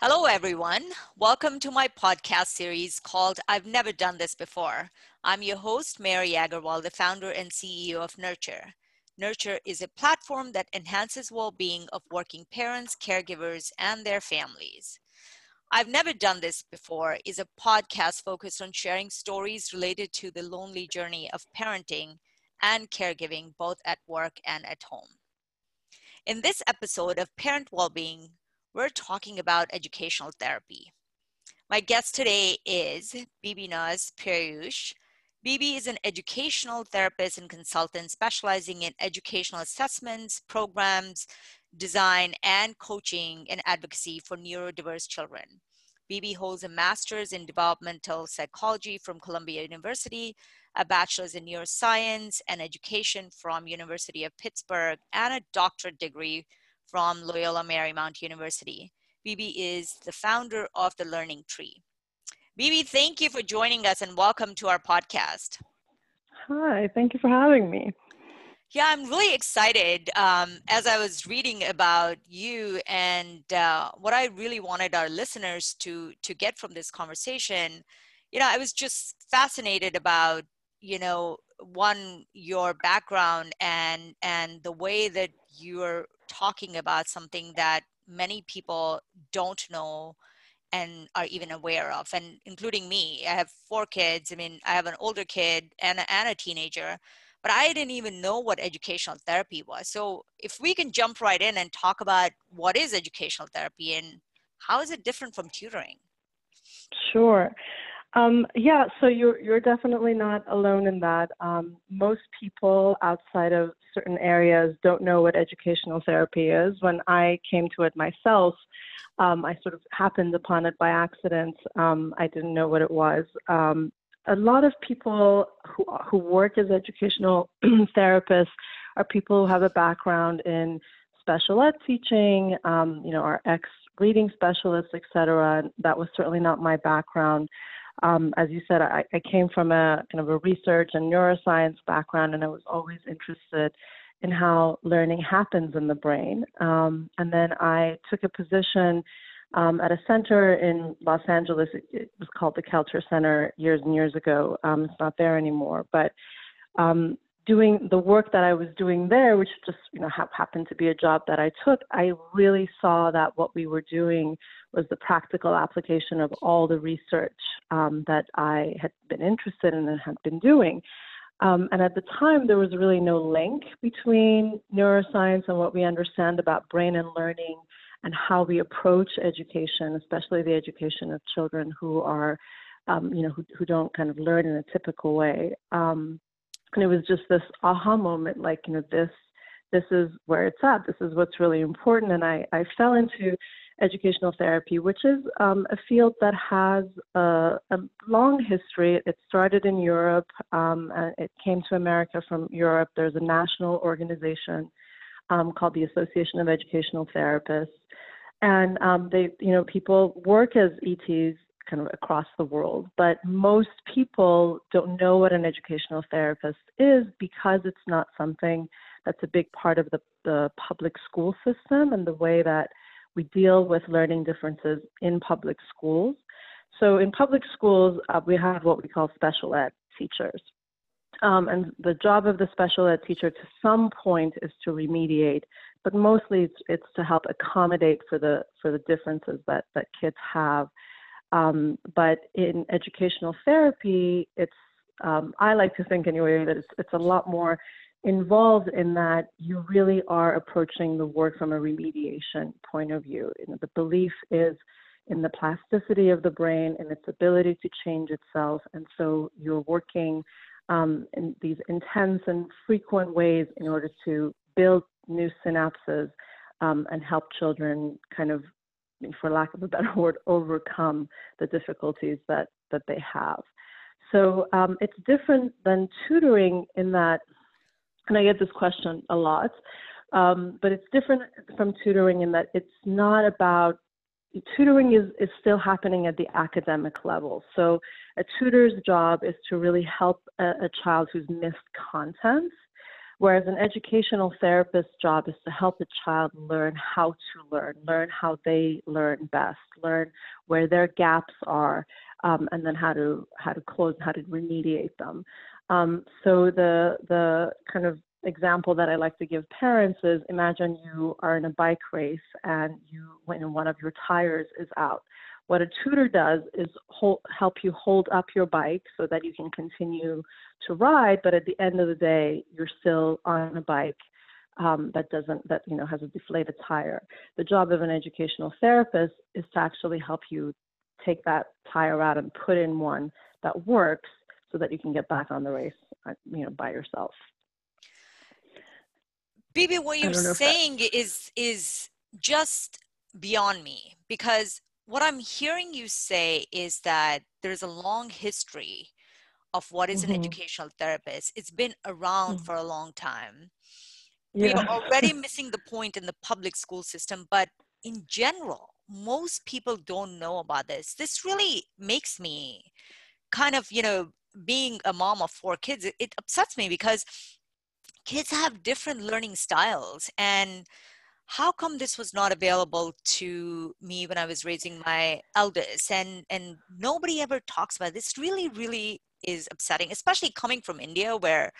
Hello, everyone. Welcome to my podcast series called I've Never Done This Before. I'm your host, Mary Agarwal, the founder and CEO of Nurture. Nurture is a platform that enhances well being of working parents, caregivers, and their families. I've Never Done This Before is a podcast focused on sharing stories related to the lonely journey of parenting and caregiving, both at work and at home. In this episode of Parent Wellbeing, we're talking about educational therapy. My guest today is Bibi Naz Peyush. Bibi is an educational therapist and consultant specializing in educational assessments, programs, design, and coaching and advocacy for neurodiverse children. Bibi holds a master's in developmental psychology from Columbia University, a bachelor's in neuroscience and education from University of Pittsburgh, and a doctorate degree from Loyola Marymount University. Bibi is the founder of the Learning Tree. Bibi, thank you for joining us and welcome to our podcast. Hi, thank you for having me. Yeah, I'm really excited um, as I was reading about you and uh, what I really wanted our listeners to to get from this conversation. You know, I was just fascinated about you know one your background and and the way that you're talking about something that many people don't know and are even aware of and including me. I have four kids. I mean i have an older kid and, and a teenager but i didn't even know what educational therapy was. So if we can jump right in and talk about what is educational therapy and how is it different from tutoring? Sure um, yeah, so you're you're definitely not alone in that. Um, most people outside of certain areas don't know what educational therapy is. When I came to it myself, um, I sort of happened upon it by accident. Um, I didn't know what it was. Um, a lot of people who who work as educational therapists are people who have a background in special ed teaching. Um, you know, are ex reading specialists, etc. That was certainly not my background um, as you said, I, I, came from a kind of a research and neuroscience background, and I was always interested in how learning happens in the brain. Um, and then I took a position um, at a center in Los Angeles. It, it, was called the Kelter Center years and years ago. Um, it's not there anymore, but um, doing the work that I was doing there, which just you know ha- happened to be a job that I took, I really saw that what we were doing was the practical application of all the research um, that I had been interested in and had been doing. Um, and at the time, there was really no link between neuroscience and what we understand about brain and learning and how we approach education, especially the education of children who are, um, you know, who, who don't kind of learn in a typical way. Um, and it was just this aha moment like you know this this is where it's at. This is what's really important. And i i fell into educational therapy which is um, a field that has a, a, long history. It started in europe um, it came to america from europe. There's a national organization um, called the association of educational therapists. And um, they you know people work as ets kind of across the world. But most people don't know what an educational therapist is because it's not something that's a big part of the, the public school system and the way that we deal with learning differences in public schools. So in public schools, uh, we have what we call special ed teachers. Um, and the job of the special ed teacher to some point is to remediate, but mostly it's, it's to help accommodate for the for the differences that, that kids have um, but in educational therapy, it's um, I like to think anyway that it's it's a lot more involved in that you really are approaching the work from a remediation point of view. You know, the belief is in the plasticity of the brain and its ability to change itself, and so you're working um, in these intense and frequent ways in order to build new synapses um, and help children kind of for lack of a better word, overcome the difficulties that, that they have. So um, it's different than tutoring in that, and I get this question a lot, um, but it's different from tutoring in that it's not about tutoring is, is still happening at the academic level. So a tutor's job is to really help a, a child who's missed content Whereas an educational therapist's job is to help a child learn how to learn, learn how they learn best, learn where their gaps are, um, and then how to how to close, how to remediate them. Um, so the the kind of example that I like to give parents is imagine you are in a bike race and you when one of your tires is out. What a tutor does is hold, help you hold up your bike so that you can continue to ride, but at the end of the day, you're still on a bike um, that doesn't that you know has a deflated tire. The job of an educational therapist is to actually help you take that tire out and put in one that works so that you can get back on the race, uh, you know, by yourself. Bibi, what you're saying is is just beyond me because what I'm hearing you say is that there's a long history of what is mm-hmm. an educational therapist. It's been around mm-hmm. for a long time. Yeah. We are already missing the point in the public school system, but in general, most people don't know about this. This really makes me kind of, you know, being a mom of four kids, it, it upsets me because kids have different learning styles and how come this was not available to me when I was raising my eldest? And and nobody ever talks about this. Really, really is upsetting, especially coming from India, where,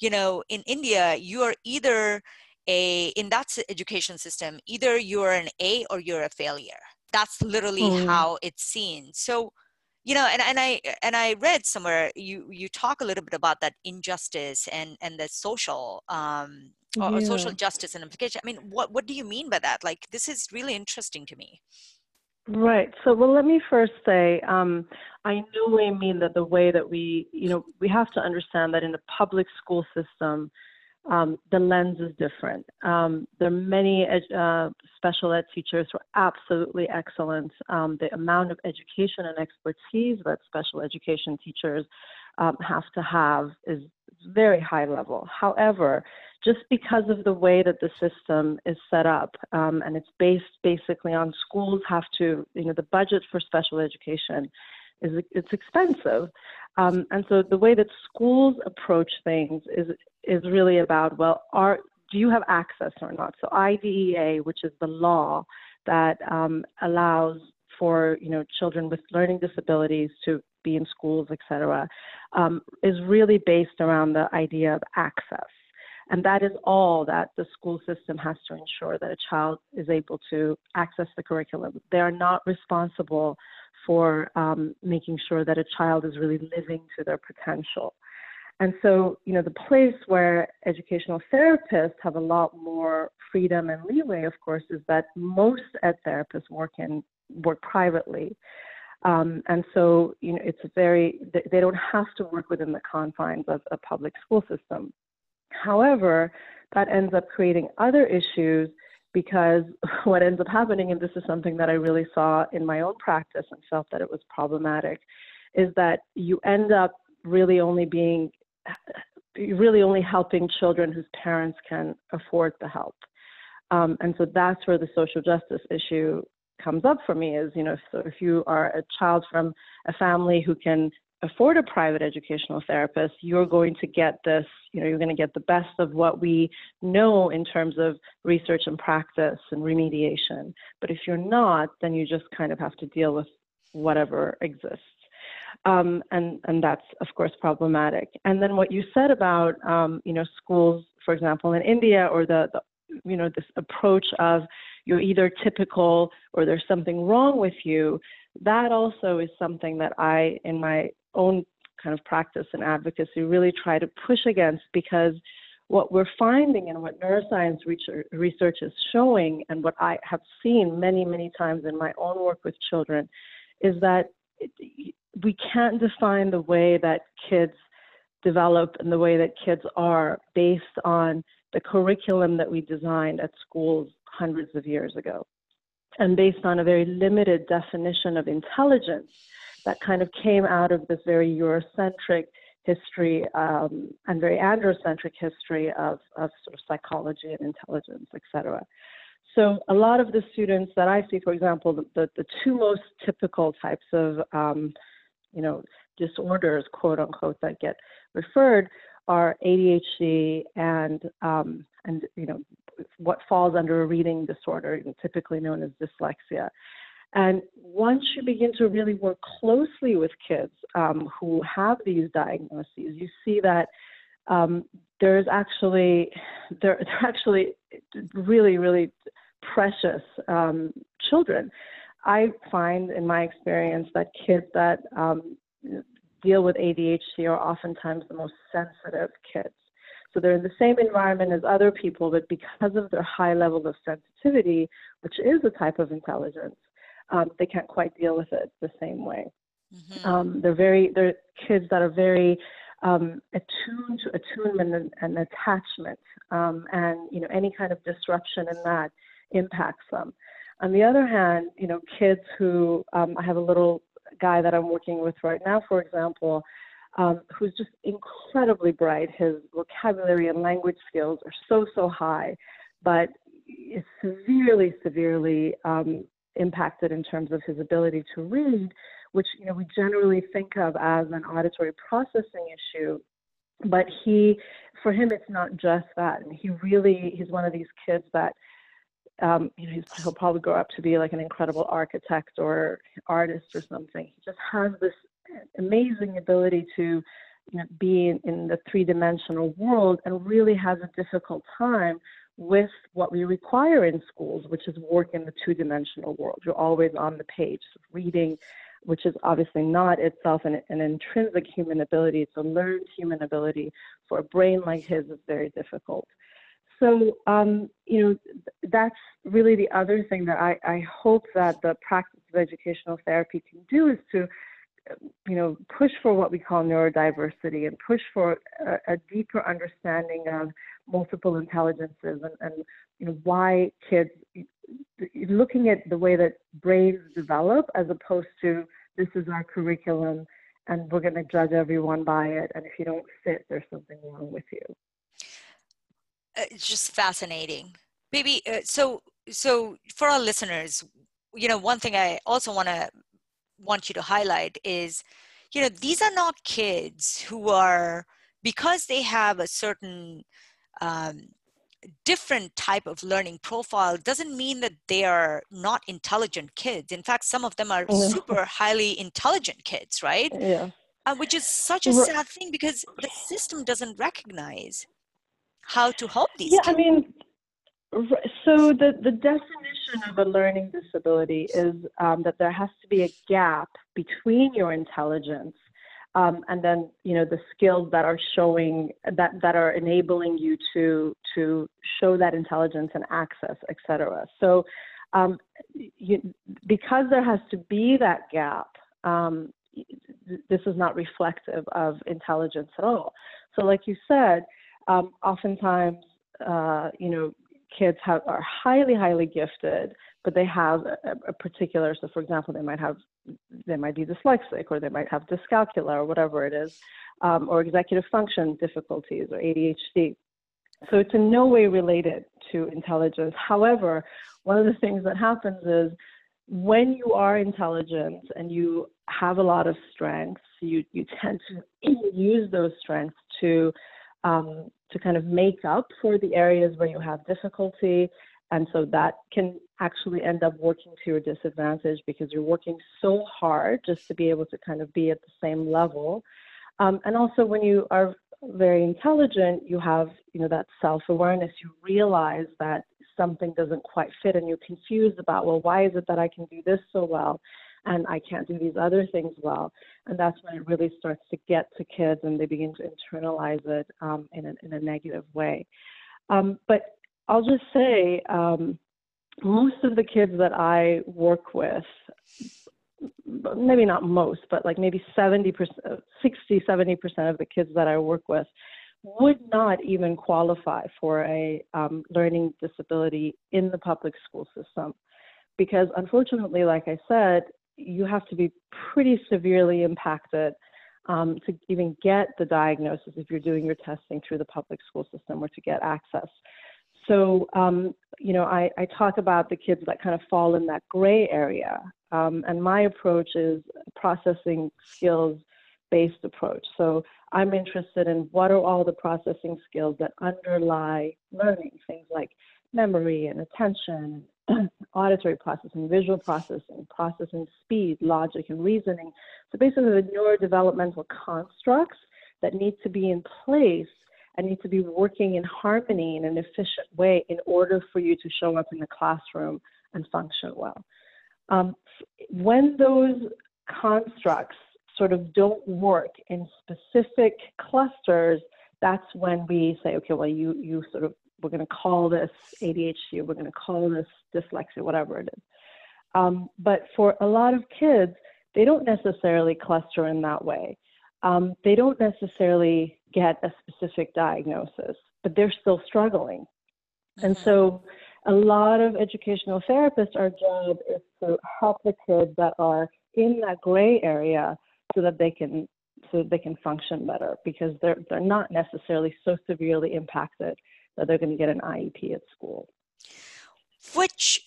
you know, in India you are either a in that education system, either you're an A or you're a failure. That's literally mm. how it's seen. So you know and, and i and i read somewhere you you talk a little bit about that injustice and and the social um or, yeah. or social justice and implication i mean what what do you mean by that like this is really interesting to me Right. So, well, let me first say, um, I no way mean that the way that we, you know, we have to understand that in the public school system, um, the lens is different. Um, there are many ed- uh, special ed teachers who are absolutely excellent. Um, the amount of education and expertise that special education teachers um, have to have is very high level. However, just because of the way that the system is set up, um, and it's based basically on schools have to, you know, the budget for special education is it's expensive. Um, and so the way that schools approach things is is really about well, are do you have access or not? So IDEA, which is the law that um, allows for you know children with learning disabilities to be in schools, et cetera, um, is really based around the idea of access. And that is all that the school system has to ensure that a child is able to access the curriculum. They are not responsible for um, making sure that a child is really living to their potential. And so, you know, the place where educational therapists have a lot more freedom and leeway, of course, is that most ed therapists work in work privately. Um, and so, you know, it's very, they don't have to work within the confines of a public school system. However, that ends up creating other issues because what ends up happening, and this is something that I really saw in my own practice and felt that it was problematic, is that you end up really only being really only helping children whose parents can afford the help. Um, and so that's where the social justice issue comes up for me is, you know, so if you are a child from a family who can afford a private educational therapist, you're going to get this, you know, you're going to get the best of what we know in terms of research and practice and remediation. But if you're not, then you just kind of have to deal with whatever exists. Um, and, and that's, of course, problematic. And then what you said about, um, you know, schools, for example, in India or the, the you know, this approach of you're either typical or there's something wrong with you, that also is something that I, in my own kind of practice and advocacy really try to push against because what we're finding and what neuroscience research is showing and what I have seen many, many times in my own work with children is that we can't define the way that kids develop and the way that kids are based on the curriculum that we designed at schools hundreds of years ago and based on a very limited definition of intelligence that kind of came out of this very Eurocentric history um, and very androcentric history of, of sort of psychology and intelligence, et cetera. So a lot of the students that I see, for example, the, the, the two most typical types of, um, you know, disorders, quote unquote, that get referred are ADHD and um, and you know what falls under a reading disorder, typically known as dyslexia. And once you begin to really work closely with kids um, who have these diagnoses, you see that um, there's actually they're, they're actually really really precious um, children. I find in my experience that kids that um, deal with ADHD are oftentimes the most sensitive kids. So they're in the same environment as other people, but because of their high level of sensitivity, which is a type of intelligence, um, they can't quite deal with it the same way. Mm-hmm. Um, they're very they're kids that are very um, attuned to attunement and, and attachment, um, and you know any kind of disruption in that impacts them. On the other hand, you know kids who um, I have a little guy that I'm working with right now, for example, um, who's just incredibly bright. His vocabulary and language skills are so so high, but is severely severely um, impacted in terms of his ability to read, which you know we generally think of as an auditory processing issue. But he, for him, it's not just that. And he really, he's one of these kids that, um, you know, he'll probably grow up to be like an incredible architect or artist or something. He just has this amazing ability to you know, be in, in the three-dimensional world and really has a difficult time with what we require in schools, which is work in the two dimensional world. You're always on the page, reading, which is obviously not itself an, an, intrinsic human ability, it's a learned human ability. For a brain like his, it's very difficult. So, um, you know, that's really the other thing that I, I hope that the practice of educational therapy can do is to you know, push for what we call neurodiversity and push for a, a deeper understanding of multiple intelligences and, and you know why kids looking at the way that brains develop as opposed to this is our curriculum and we're going to judge everyone by it and if you don't fit there's something wrong with you. Uh, it's just fascinating. Bibi uh, so so for our listeners you know one thing i also want to want you to highlight is you know these are not kids who are because they have a certain um, different type of learning profile doesn't mean that they are not intelligent kids in fact some of them are yeah. super highly intelligent kids right yeah uh, which is such a sad thing because the system doesn't recognize how to help these yeah kids. i mean so the, the definition of a learning disability is um, that there has to be a gap between your intelligence um, and then you know the skills that are showing that that are enabling you to to show that intelligence and access, etc. So um, you, because there has to be that gap, um, this is not reflective of intelligence at all. So, like you said, um, oftentimes uh, you know kids have, are highly, highly gifted, but they have a, a, particular, so for example, they might have, they might be dyslexic or they might have dyscalculia or whatever it is, um, or executive function difficulties or ADHD. So it's in no way related to intelligence. However, one of the things that happens is when you are intelligent and you have a lot of strengths, you, you tend to use those strengths to um, to kind of make up for the areas where you have difficulty. And so that can actually end up working to your disadvantage because you're working so hard just to be able to kind of be at the same level. Um, and also, when you are very intelligent, you have you know that self-awareness. You realize that something doesn't quite fit, and you're confused about well, why is it that I can do this so well? And I can't do these other things well. And that's when it really starts to get to kids and they begin to internalize it um, in, a, in a negative way. Um, but I'll just say, um, most of the kids that I work with, maybe not most, but like maybe 70%, 60, 70% of the kids that I work with would not even qualify for a um, learning disability in the public school system. Because unfortunately, like I said, you have to be pretty severely impacted um, to even get the diagnosis if you're doing your testing through the public school system or to get access. So, um, you know, I, I, talk about the kids that kind of fall in that gray area. Um, and my approach is a processing skills based approach. So I'm interested in what are all the processing skills that underlie learning, things like memory and attention, auditory processing, visual processing, processing speed, logic, and reasoning. So basically, the neurodevelopmental constructs that need to be in place and need to be working in harmony in an efficient way in order for you to show up in the classroom and function well. Um, when those constructs sort of don't work in specific clusters, that's when we say, okay, well, you, you sort of, we're going to call this ADHD, we're going to call this dyslexia, whatever it is. Um, but for a lot of kids, they don't necessarily cluster in that way. Um, they don't necessarily get a specific diagnosis, but they're still struggling. And so, a lot of educational therapists, our job is to help the kids that are in that gray area so that they can so that they can function better because they're they're not necessarily so severely impacted that they're going to get an IEP at school. Which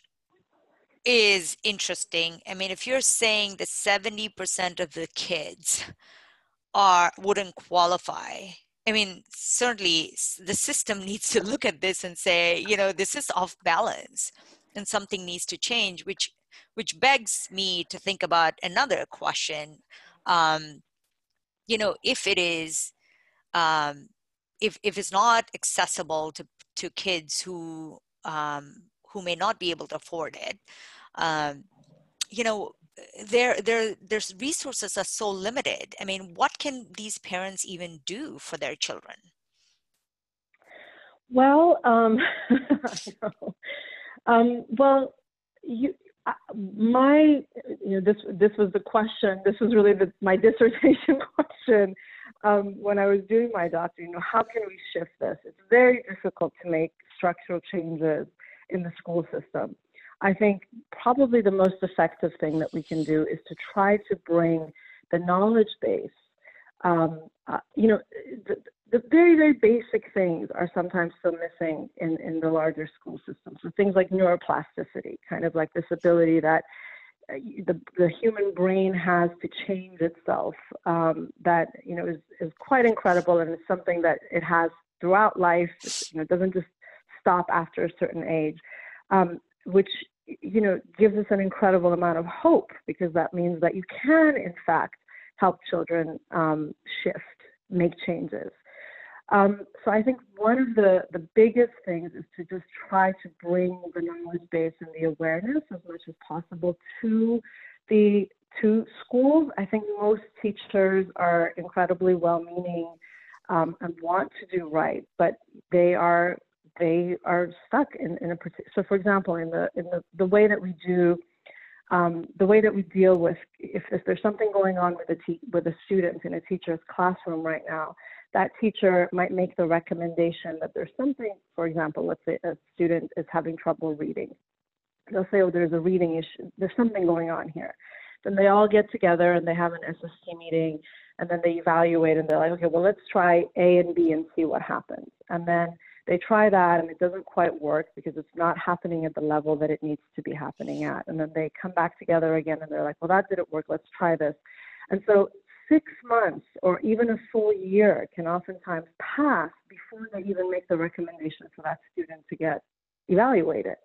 is interesting. I mean, if you're saying that 70% of the kids are wouldn't qualify, I mean, certainly the system needs to look at this and say, you know, this is off balance and something needs to change, which which begs me to think about another question um, you know if it is um, if if it's not accessible to to kids who um, who may not be able to afford it um, you know there there there's resources are so limited. I mean what can these parents even do for their children? Well um, um well you my you know this this was the question. This was really the, my dissertation question um, when I was doing my doctorate. You know, how can we shift this? It's very difficult to make structural changes in the school system. I think probably the most effective thing that we can do is to try to bring the knowledge base. Um, uh, you know, the, the very, very basic things are sometimes still missing in, in the larger school system. So things like neuroplasticity, kind of like this ability that the, the human brain has to change itself, um, that, you know, is, is quite incredible and it's something that it has throughout life. you know, it doesn't just stop after a certain age, um, which, you know, gives us an incredible amount of hope because that means that you can, in fact, help children um, shift, make changes. Um, so I think one of the, the biggest things is to just try to bring the knowledge base and the awareness as much as possible to the to schools. I think most teachers are incredibly well-meaning um, and want to do right, but they are they are stuck in, in a. So, for example, in the in the, the way that we do um, the way that we deal with if, if there's something going on with a te- with a student in a teacher's classroom right now, that teacher might make the recommendation that there's something, for example, let's say a student is having trouble reading. They'll say, oh, there's a reading issue, there's something going on here. Then they all get together and they have an SST meeting and then they evaluate and they're like, okay, well, let's try A and B and see what happens. And then they try that and it doesn't quite work because it's not happening at the level that it needs to be happening at. And then they come back together again and they're like, well, that didn't work, let's try this. And so six months or even a full year can oftentimes pass before they even make the recommendation for that student to get evaluated.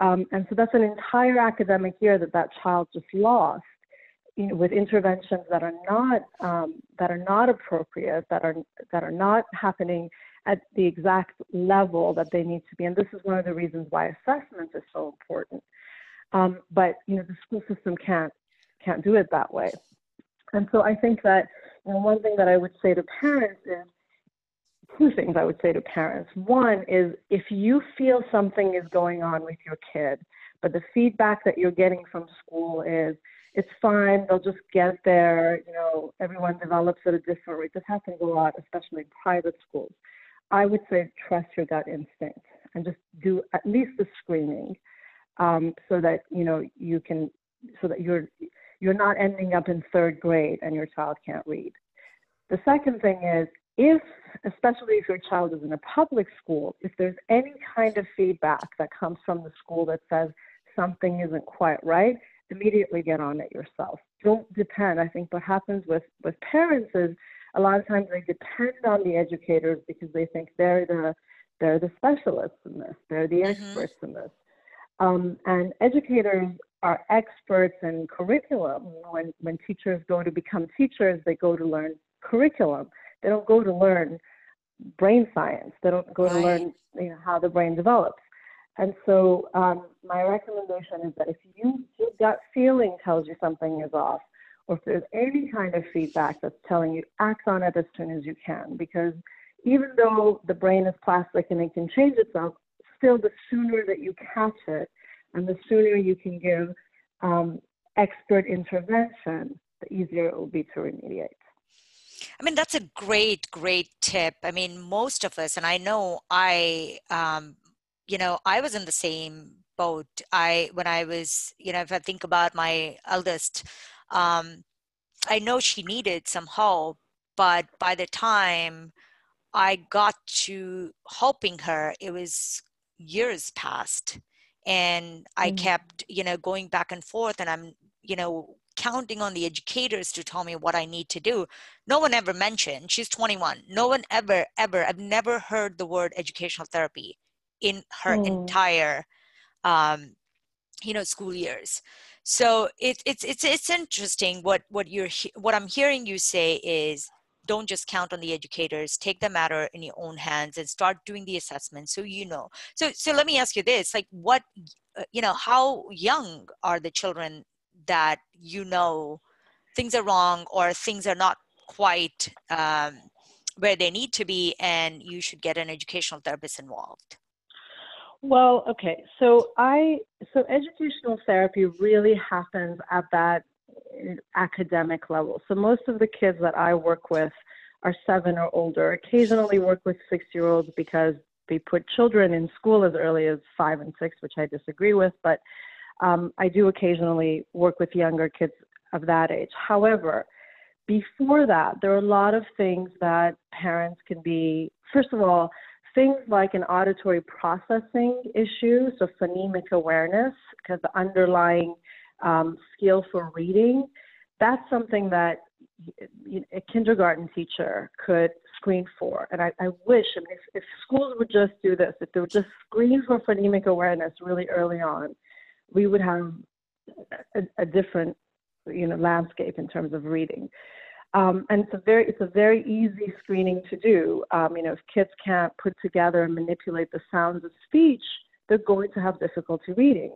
Um, and so that's an entire academic year that that child just lost you know, with interventions that are not um, that are not appropriate, that are that are not happening at the exact level that they need to be. And this is one of the reasons why assessment is so important. Um, but you know, the school system can't can't do it that way. And so I think that you know, one thing that I would say to parents is two things I would say to parents. One is if you feel something is going on with your kid, but the feedback that you're getting from school is it's fine, they'll just get there, you know, everyone develops at a different rate. This happens a lot, especially in private schools. I would say trust your gut instinct and just do at least the screening um, so that you know you can so that you're you're not ending up in third grade and your child can't read. The second thing is if, especially if your child is in a public school, if there's any kind of feedback that comes from the school that says something isn't quite right, immediately get on it yourself. Don't depend. I think what happens with, with parents is a lot of times they depend on the educators because they think they're the they're the specialists in this, they're the mm-hmm. experts in this. Um, and educators are experts in curriculum. When when teachers go to become teachers, they go to learn curriculum. They don't go to learn brain science. They don't go right. to learn you know, how the brain develops. And so um, my recommendation is that if you your gut feeling tells you something is off, or if there's any kind of feedback that's telling you act on it as soon as you can, because even though the brain is plastic and it can change itself, still the sooner that you catch it and the sooner you can give um, expert intervention, the easier it will be to remediate. I mean, that's a great, great tip. I mean, most of us, and I know I, um, you know, I was in the same boat. I, when I was, you know, if I think about my eldest, um, I know she needed some help, but by the time I got to helping her, it was years past. And I mm-hmm. kept, you know, going back and forth, and I'm, you know, counting on the educators to tell me what I need to do. No one ever mentioned, she's 21. No one ever, ever, I've never heard the word educational therapy in her mm. entire, um, you know, school years. So it, it's, it's, it's interesting what, what you're, what I'm hearing you say is don't just count on the educators take the matter in your own hands and start doing the assessment so you know. So so let me ask you this like what uh, you know how young are the children that you know things are wrong or things are not quite um, where they need to be and you should get an educational therapist involved well okay. So i so educational therapy really happens at that academic level. So most of the kids that i work with are seven or older. Occasionally work with six year olds because they put children in school as early as five and six which i disagree with but um, I do occasionally work with younger kids of that age. However, before that, there are a lot of things that parents can be, first of all, things like an auditory processing issue, so phonemic awareness, because the underlying um, skill for reading, that's something that a kindergarten teacher could screen for. And I, I wish, I mean, if, if schools would just do this, if they would just screen for phonemic awareness really early on, we would have a, a different you know landscape in terms of reading. Um, and it's a very it's a very easy screening to do. Um, you know, if kids can't put together and manipulate the sounds of speech, they're going to have difficulty reading.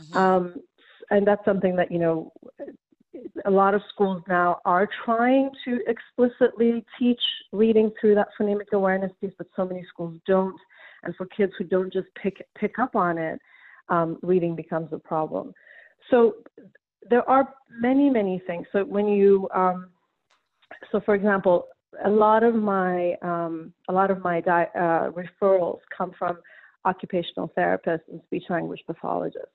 Mm-hmm. Um, and that's something that you know a lot of schools now are trying to explicitly teach reading through that phonemic awareness piece, but so many schools don't. And for kids who don't just pick pick up on it, um, reading becomes a problem. So there are many, many things. So when you, um, so for example, a lot of my um, a lot of my di- uh, referrals come from occupational therapists and speech language pathologists.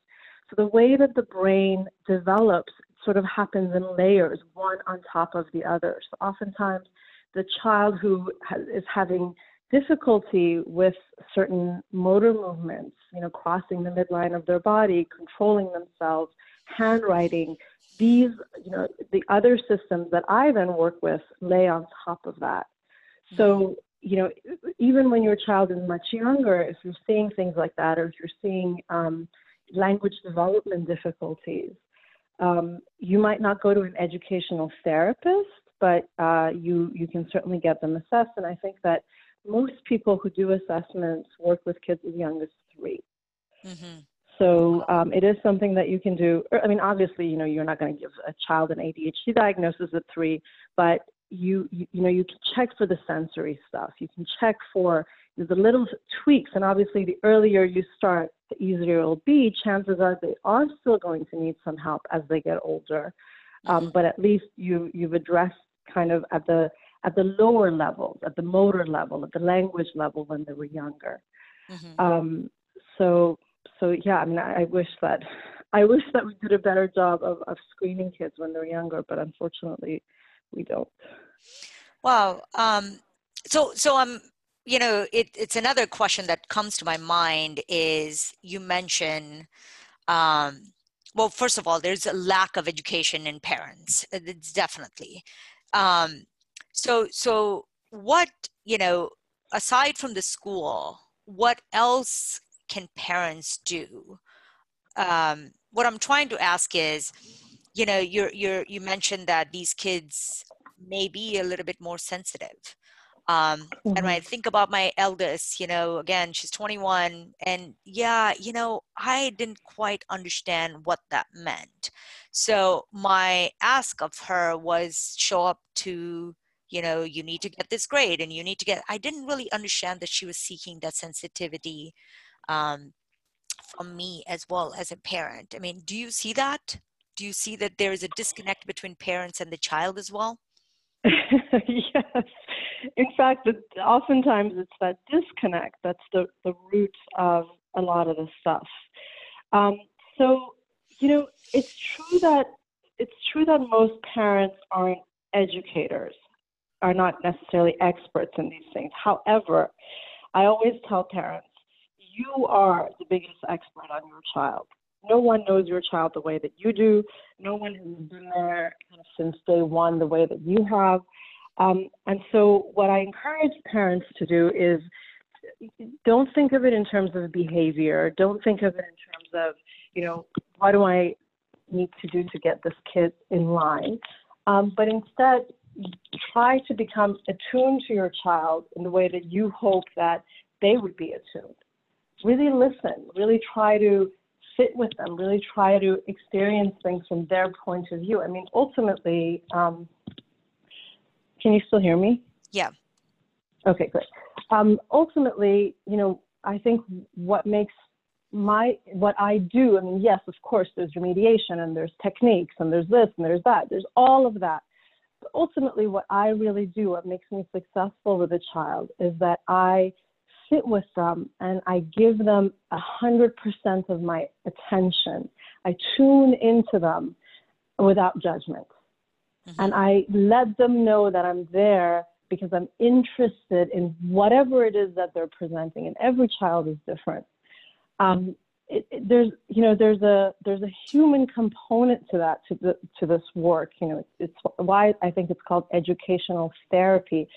So the way that the brain develops sort of happens in layers, one on top of the other. So oftentimes, the child who is having difficulty with certain motor movements, you know, crossing the midline of their body, controlling themselves, handwriting. These, you know, the other systems that I then work with lay on top of that. So, you know, even when your child is much younger, if you're seeing things like that, or if you're seeing um, language development difficulties, um, you might not go to an educational therapist, but uh, you you can certainly get them assessed. And I think that most people who do assessments work with kids as young as 3 mm-hmm. So um, it is something that you can do. I mean, obviously, you know, you're not going to give a child an ADHD diagnosis at three, but you, you, you know, you can check for the sensory stuff. You can check for the little tweaks, and obviously, the earlier you start, the easier it'll be. Chances are they are still going to need some help as they get older, um, mm-hmm. but at least you you've addressed kind of at the at the lower levels, at the motor level, at the language level when they were younger. Mm-hmm. Um, so, so yeah, I mean, I, I, wish that I wish that we did a better job of, of screening kids when they're younger, but unfortunately, we don't. Wow. Um, so, so. Um, you know, it, it's another question that comes to my mind. Is you mention. Um, well, first of all, there's a lack of education in parents. It's definitely. Um, So, so what you know, aside from the school, what else can parents do? Um, what I'm trying to ask is, you know, you're you're you mentioned that these kids may be a little bit more sensitive. Um, mm-hmm. And when I mm-hmm. think about my eldest, you know, again, she's 21, and yeah, you know, I didn't quite understand what that meant. So my ask of her was show up to, you know, you need to get this grade and you need to get, I didn't really understand that she was seeking that sensitivity um, from me as well as a parent. I mean, do you see that? Do you see that there is a disconnect between parents and the child as well? yes. In fact, oftentimes it's that disconnect that's the, the root of a lot of the stuff. Um, so, you know, it's true that it's true that most parents aren't educators, are not necessarily experts in these things. However, I always tell parents, you are the biggest expert on your child no one knows your child the way that you do. No one has been there kind of since day one the way that you have. Um, and so, what I encourage parents to do is don't think of it in terms of behavior. Don't think of it in terms of, you know, what do I need to do to get this kid in line? Um, but instead, try to become attuned to your child in the way that you hope that they would be attuned. Really listen. Really try to sit with them, really try to experience things from their point of view. I mean, ultimately, um, can you still hear me? Yeah. Okay, good. Um, ultimately, you know, I think what makes my what I do, I mean, yes, of course, there's remediation and there's techniques and there's this and there's that. There's all of that. But ultimately, what I really do, what makes me successful with a child, is that I sit with them and I give them a hundred percent of my attention. I tune into them without judgment. Mm-hmm. And I let them know that I'm there because I'm interested in whatever it is that they're presenting. And every child is different. Um, it, it, there's, you know, there's a there's a human component to that to the to this work. You know, it's, it's why I think it's called educational therapy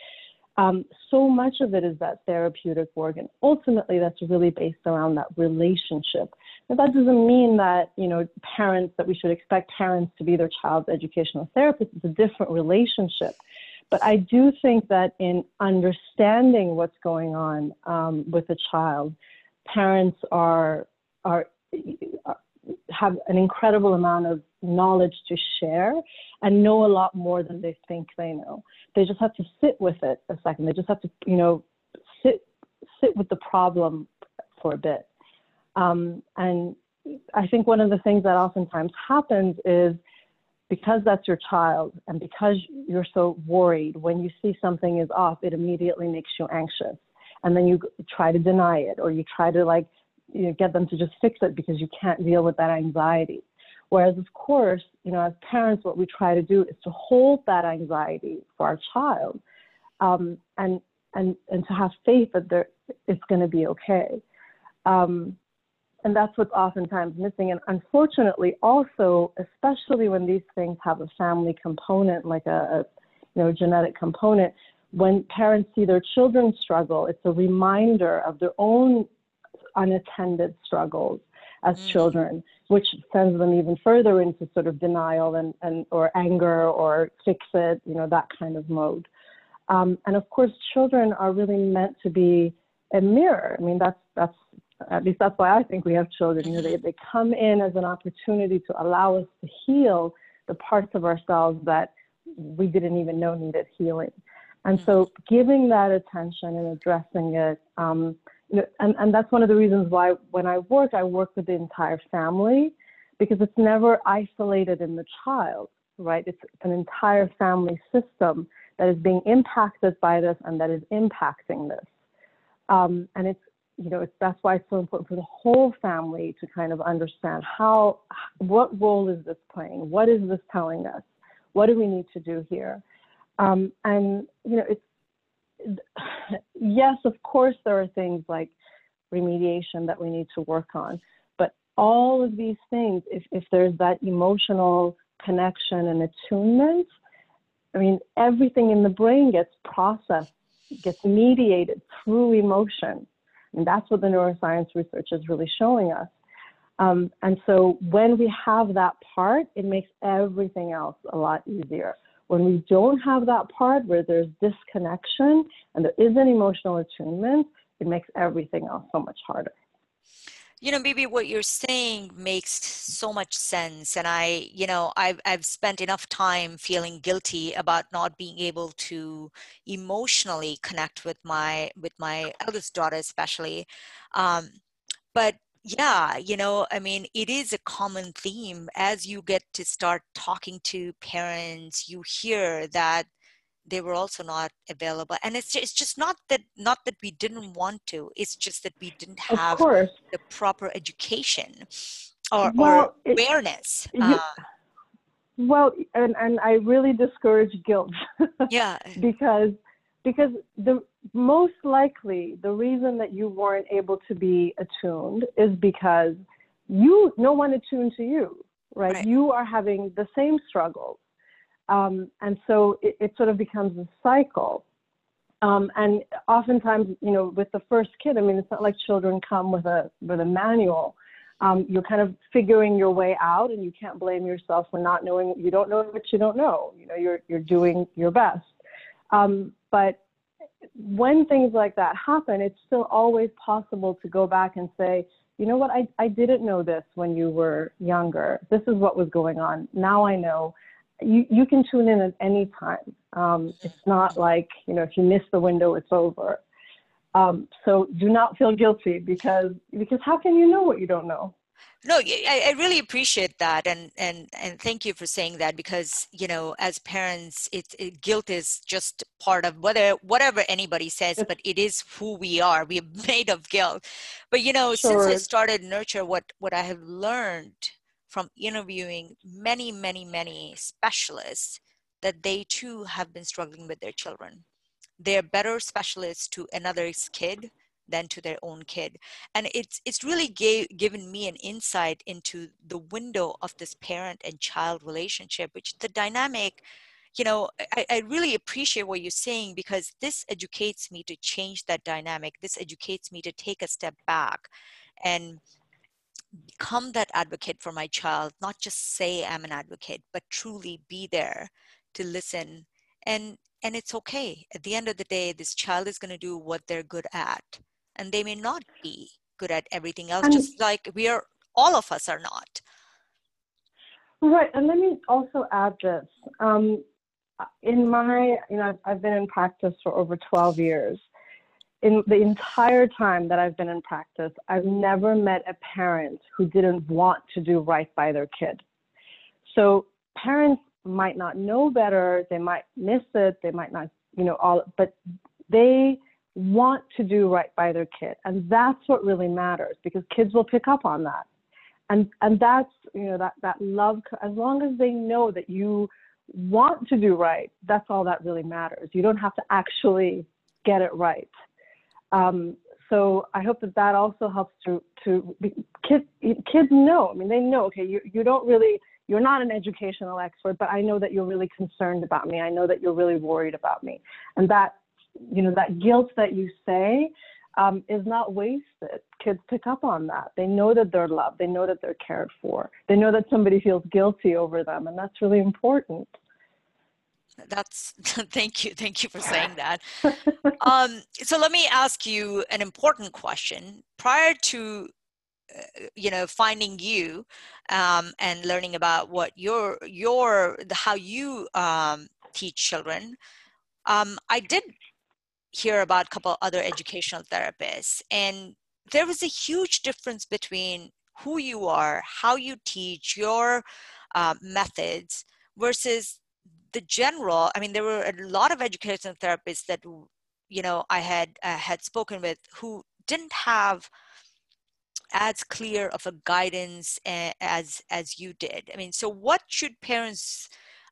um, so much of it is that therapeutic work, and ultimately that's really based around that relationship. Now, that doesn't mean that you know parents that we should expect parents to be their child's educational therapist. It's a different relationship. But I do think that in understanding what's going on um, with a child, parents are are have an incredible amount of knowledge to share and know a lot more than they think they know. They just have to sit with it a second. They just have to, you know, sit sit with the problem for a bit. Um, and I think one of the things that oftentimes happens is because that's your child and because you're so worried, when you see something is off, it immediately makes you anxious. And then you try to deny it or you try to like you know, get them to just fix it because you can't deal with that anxiety. Whereas, of course, you know, as parents, what we try to do is to hold that anxiety for our child, um, and and and to have faith that it's going to be okay. Um, and that's what's oftentimes missing. And unfortunately, also, especially when these things have a family component, like a, a you know genetic component, when parents see their children struggle, it's a reminder of their own unattended struggles as mm. children, which sends them even further into sort of denial and, and or anger or fix it, you know, that kind of mode. Um, and of course, children are really meant to be a mirror. I mean, that's that's at least that's why I think we have children. You know, they, they come in as an opportunity to allow us to heal the parts of ourselves that we didn't even know needed healing. And so, mm-hmm. giving that attention and addressing it um, and, and that's one of the reasons why when I work, I work with the entire family because it's never isolated in the child, right? It's an entire family system that is being impacted by this and that is impacting this. Um, and it's, you know, it's, that's why it's so important for the whole family to kind of understand how, what role is this playing? What is this telling us? What do we need to do here? Um, and, you know, it's, yes, of course, there are things like remediation that we need to work on. But all of these things, if, if there's that emotional connection and attunement, I mean, everything in the brain gets processed, gets mediated through emotion. And that's what the neuroscience research is really showing us. Um, and so when we have that part, it makes everything else a lot easier. When we don't have that part where there's disconnection and there isn't emotional attunement, it makes everything else so much harder. You know maybe what you're saying makes so much sense and i you know i've i've spent enough time feeling guilty about not being able to emotionally connect with my with my eldest daughter especially um, but yeah you know i mean it is a common theme. As you get to start talking to parents you hear that they were also not available. And it's just, it's just not that not that we didn't want to it's just that we didn't have the proper education or, well, or awareness it, uh, well and, and i really discourage guilt yeah. because because the most likely the reason that you weren't able to be attuned is because you no one attuned to you right, right. you are having the same struggles um, and so it, it, sort of becomes a cycle. Um, and oftentimes, you know, with the first kid, I mean, it's not like children come with a with a manual. Um, you're kind of figuring your way out, and you can't blame yourself for not knowing. You don't know what you don't know. You know, you're you're doing your best. Um, but when things like that happen, it's still always possible to go back and say, you know what, I, I didn't know this when you were younger. This is what was going on. Now I know you, you can tune in at any time. Um, it's not like, you know, if you miss the window, it's over. Um, so do not feel guilty because, because how can you know what you don't know? No, I, I really appreciate that, and and and thank you for saying that because you know, as parents, it, it guilt is just part of whether whatever anybody says, but it is who we are. We're made of guilt. But you know, sure. since I started nurture, what what I have learned from interviewing many, many, many specialists that they too have been struggling with their children. They're better specialists to another's kid than to their own kid. And it's, it's really gave, given me an insight into the window of this parent and child relationship, which the dynamic, you know, I, I really appreciate what you're saying because this educates me to change that dynamic. This educates me to take a step back and become that advocate for my child, not just say I'm an advocate, but truly be there to listen. And and it's okay. At the end of the day, this child is going to do what they're good at. And they may not be good at everything else, and, just like we are all of us are not. Right. And let me also add this. Um, in my, you know, I've, I've been in practice for over 12 years in the entire time that I've been in practice, I've never met a parent who didn't want to do right by their kid. So parents might not know better, they might miss it, they might not, you know, all, but they want to do right by their kid. And that's what really matters because kids will pick up on that. And, and that's, you know, that, that love, as long as they know that you want to do right, that's all that really matters. You don't have to actually get it right. Um, so I hope that that also helps to to kids kids know. I mean, they know. Okay, you you don't really you're not an educational expert, but I know that you're really concerned about me. I know that you're really worried about me, and that you know that guilt that you say um, is not wasted. Kids pick up on that. They know that they're loved. They know that they're cared for. They know that somebody feels guilty over them, and that's really important that's thank you thank you for saying that um, so let me ask you an important question prior to uh, you know finding you um, and learning about what your your how you um, teach children um, i did hear about a couple other educational therapists and there was a huge difference between who you are how you teach your uh, methods versus the general, I mean, there were a lot of educational therapists that, you know, I had uh, had spoken with who didn't have as clear of a guidance as as you did. I mean, so what should parents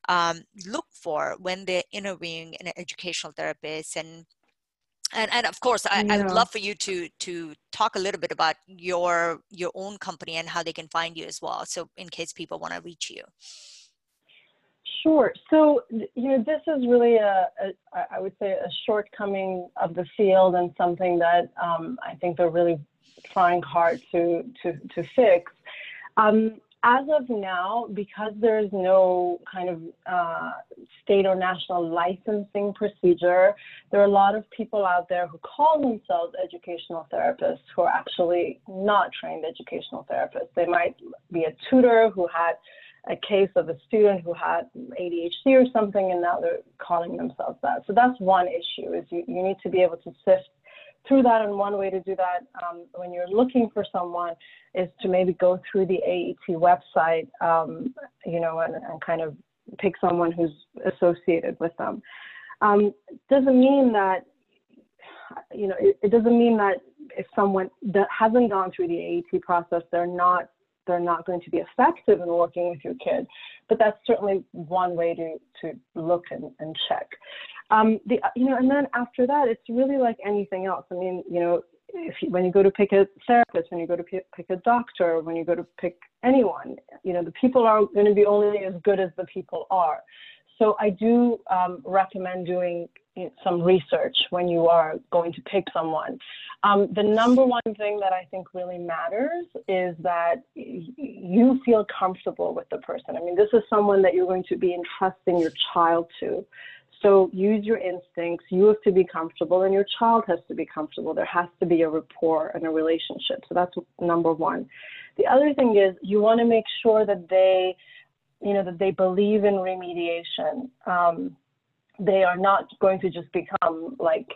um, look for when they're interviewing an educational therapist and and, and of course I, yeah. I would love for you to to talk a little bit about your your own company and how they can find you as well so in case people want to reach you Sure. So, you know, this is really a, a I would say, a shortcoming of the field and something that um, I think they're really trying hard to to to fix. Um, as of now, because there is no kind of uh, state or national licensing procedure, there are a lot of people out there who call themselves educational therapists who are actually not trained educational therapists. They might be a tutor who had a case of a student who had ADHD or something, and now they're calling themselves that. So that's one issue: is you, you need to be able to sift through that. And one way to do that um, when you're looking for someone is to maybe go through the AET website, um, you know, and, and, kind of pick someone who's associated with them. Um, doesn't mean that, you know, it, it doesn't mean that if someone that hasn't gone through the AET process, they're not they're not going to be effective in working with your kid. But that's certainly one way to to look and, and check. Um, the, you know, and then after that, it's really like anything else. I mean, you know, if you, when you go to pick a therapist, when you go to pick, pick a doctor, when you go to pick anyone, you know, the people are going to be only as good as the people are. So I do um, recommend doing some research when you are going to pick someone. Um, the number one thing that I think really matters is that you feel comfortable with the person. I mean, this is someone that you're going to be entrusting your child to. So use your instincts. You have to be comfortable, and your child has to be comfortable. There has to be a rapport and a relationship. So that's number one. The other thing is you want to make sure that they, you know, that they believe in remediation. Um, they are not going to just become like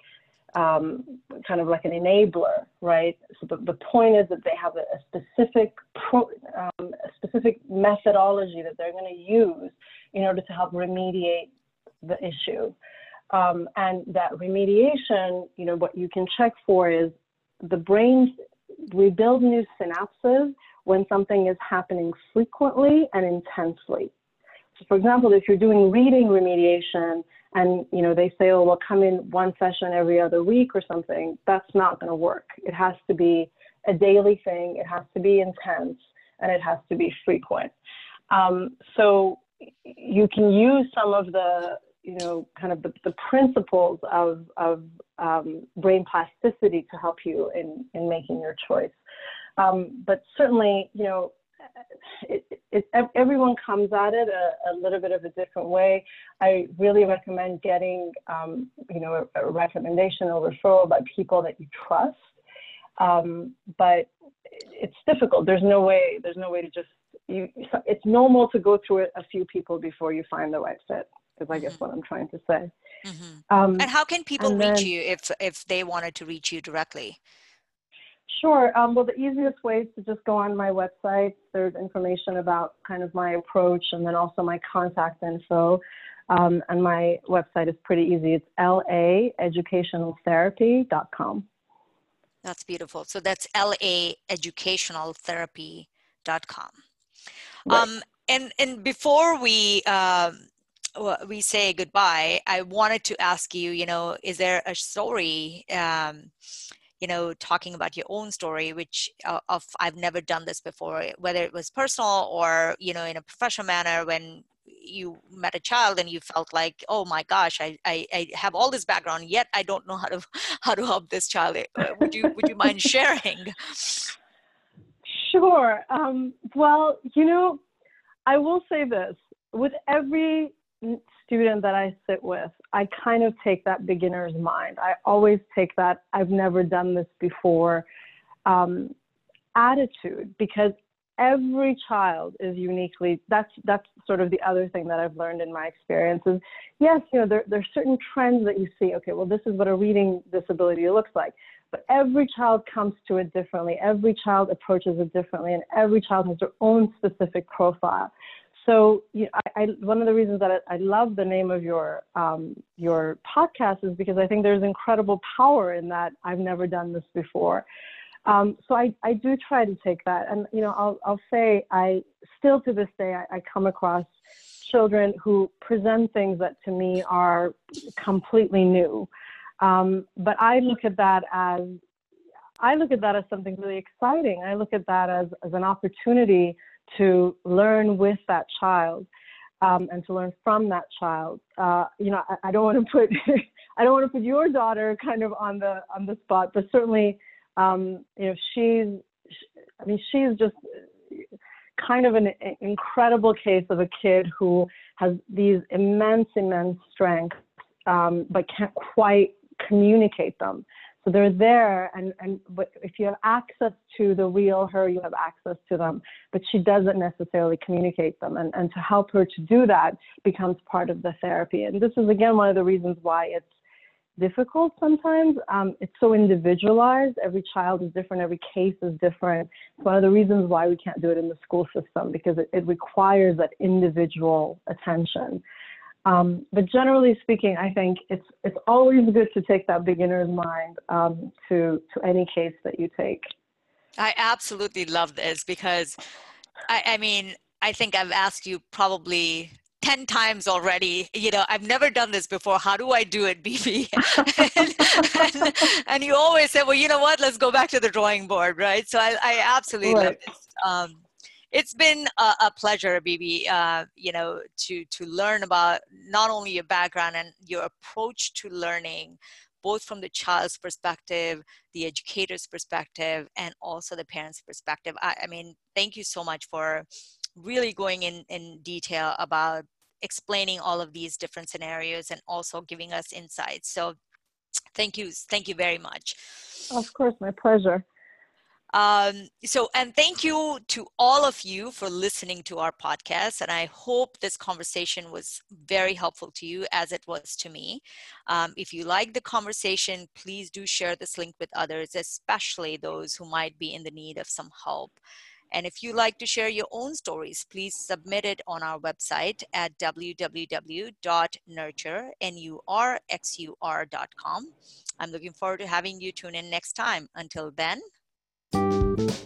um, kind of like an enabler, right? So the, the point is that they have a, a specific pro, um, a specific methodology that they're going to use in order to help remediate the issue. Um, and that remediation, you know, what you can check for is the brain rebuild new synapses when something is happening frequently and intensely. So for example, if you're doing reading remediation and you know they say, oh, well, come in one session every other week or something, that's not going to work. It has to be a daily thing. It has to be intense and it has to be frequent. Um, so you can use some of the you know, kind of the, the principles of, of um, brain plasticity to help you in, in making your choice. Um, but certainly, you know, it, it, everyone comes at it a, a, little bit of a different way. I really recommend getting, um, you know, a, a, recommendation or referral by people that you trust. Um, but it's difficult. There's no way. There's no way to just. You, it's normal to go through it a few people before you find the right fit is I guess mm-hmm. what I'm trying to say. Mm-hmm. Um, and how can people reach then, you if if they wanted to reach you directly? Sure. Um, well, the easiest way is to just go on my website. There's information about kind of my approach and then also my contact info. Um, and my website is pretty easy. It's laeducationaltherapy.com. That's beautiful. So that's laeducationaltherapy.com. Right. Um, and and before we um, we say goodbye, I wanted to ask you, you know, is there a story, um, you know, talking about your own story, which uh, of I've never done this before, whether it was personal or you know in a professional manner when you met a child and you felt like, oh my gosh, I, I, I have all this background, yet I don't know how to how to help this child. Uh, would you would you mind sharing? Sure. Um, well, you know, I will say this: with every student that I sit with, I kind of take that beginner's mind. I always take that I've never done this before um, attitude because every child is uniquely that's that's sort of the other thing that I've learned in my experience is yes, you know, there there are certain trends that you see, okay, well this is what a reading disability looks like. But every child comes to it differently. Every child approaches it differently, and every child has their own specific profile so you know, I, I, one of the reasons that I, I love the name of your um, your podcast is because I think there's incredible power in that. I've never done this before, um, so I, I do try to take that, and you know I'll I'll say I still to this day I, I come across children who present things that to me are completely new, um, but I look at that as I look at that as something really exciting. I look at that as as an opportunity to learn with that child. um, and to learn from that child. Uh, you know, I, I don't want to put I don't want to put your daughter kind of on the on the spot, but certainly, um, you know, she's I mean, she's just kind of an incredible case of a kid who has these immense, immense strengths, um, but can't quite communicate them. So they're there, and, and but if you have access to the real her, you have access to them, but she doesn't necessarily communicate them. And, and to help her to do that becomes part of the therapy. And this is, again, one of the reasons why it's difficult sometimes. Um, it's so individualized. Every child is different. Every case is different. It's one of the reasons why we can't do it in the school system because it, it requires that individual attention. Um, but generally speaking, I think it's it's always good to take that beginner's mind um, to to any case that you take. I absolutely love this because, I, I mean, I think I've asked you probably 10 times already. You know i've never done this before. How do i do it Bibi and, and, and, you always say well you know what? Let's go back to the drawing board right? So i, I absolutely right. love this um, it's been a, a pleasure, Bibi, uh, you know, to, to learn about not only your background and your approach to learning, both from the child's perspective, the educator's perspective, and also the parent's perspective. I, I mean, thank you so much for really going in, in detail about explaining all of these different scenarios and also giving us insights. So thank you. Thank you very much. Of course, my pleasure. Um, so, and thank you to all of you for listening to our podcast. And I hope this conversation was very helpful to you as it was to me. Um, if you like the conversation, please do share this link with others, especially those who might be in the need of some help. And if you like to share your own stories, please submit it on our website at www.nurture.com. I'm looking forward to having you tune in next time. Until then, Thank you.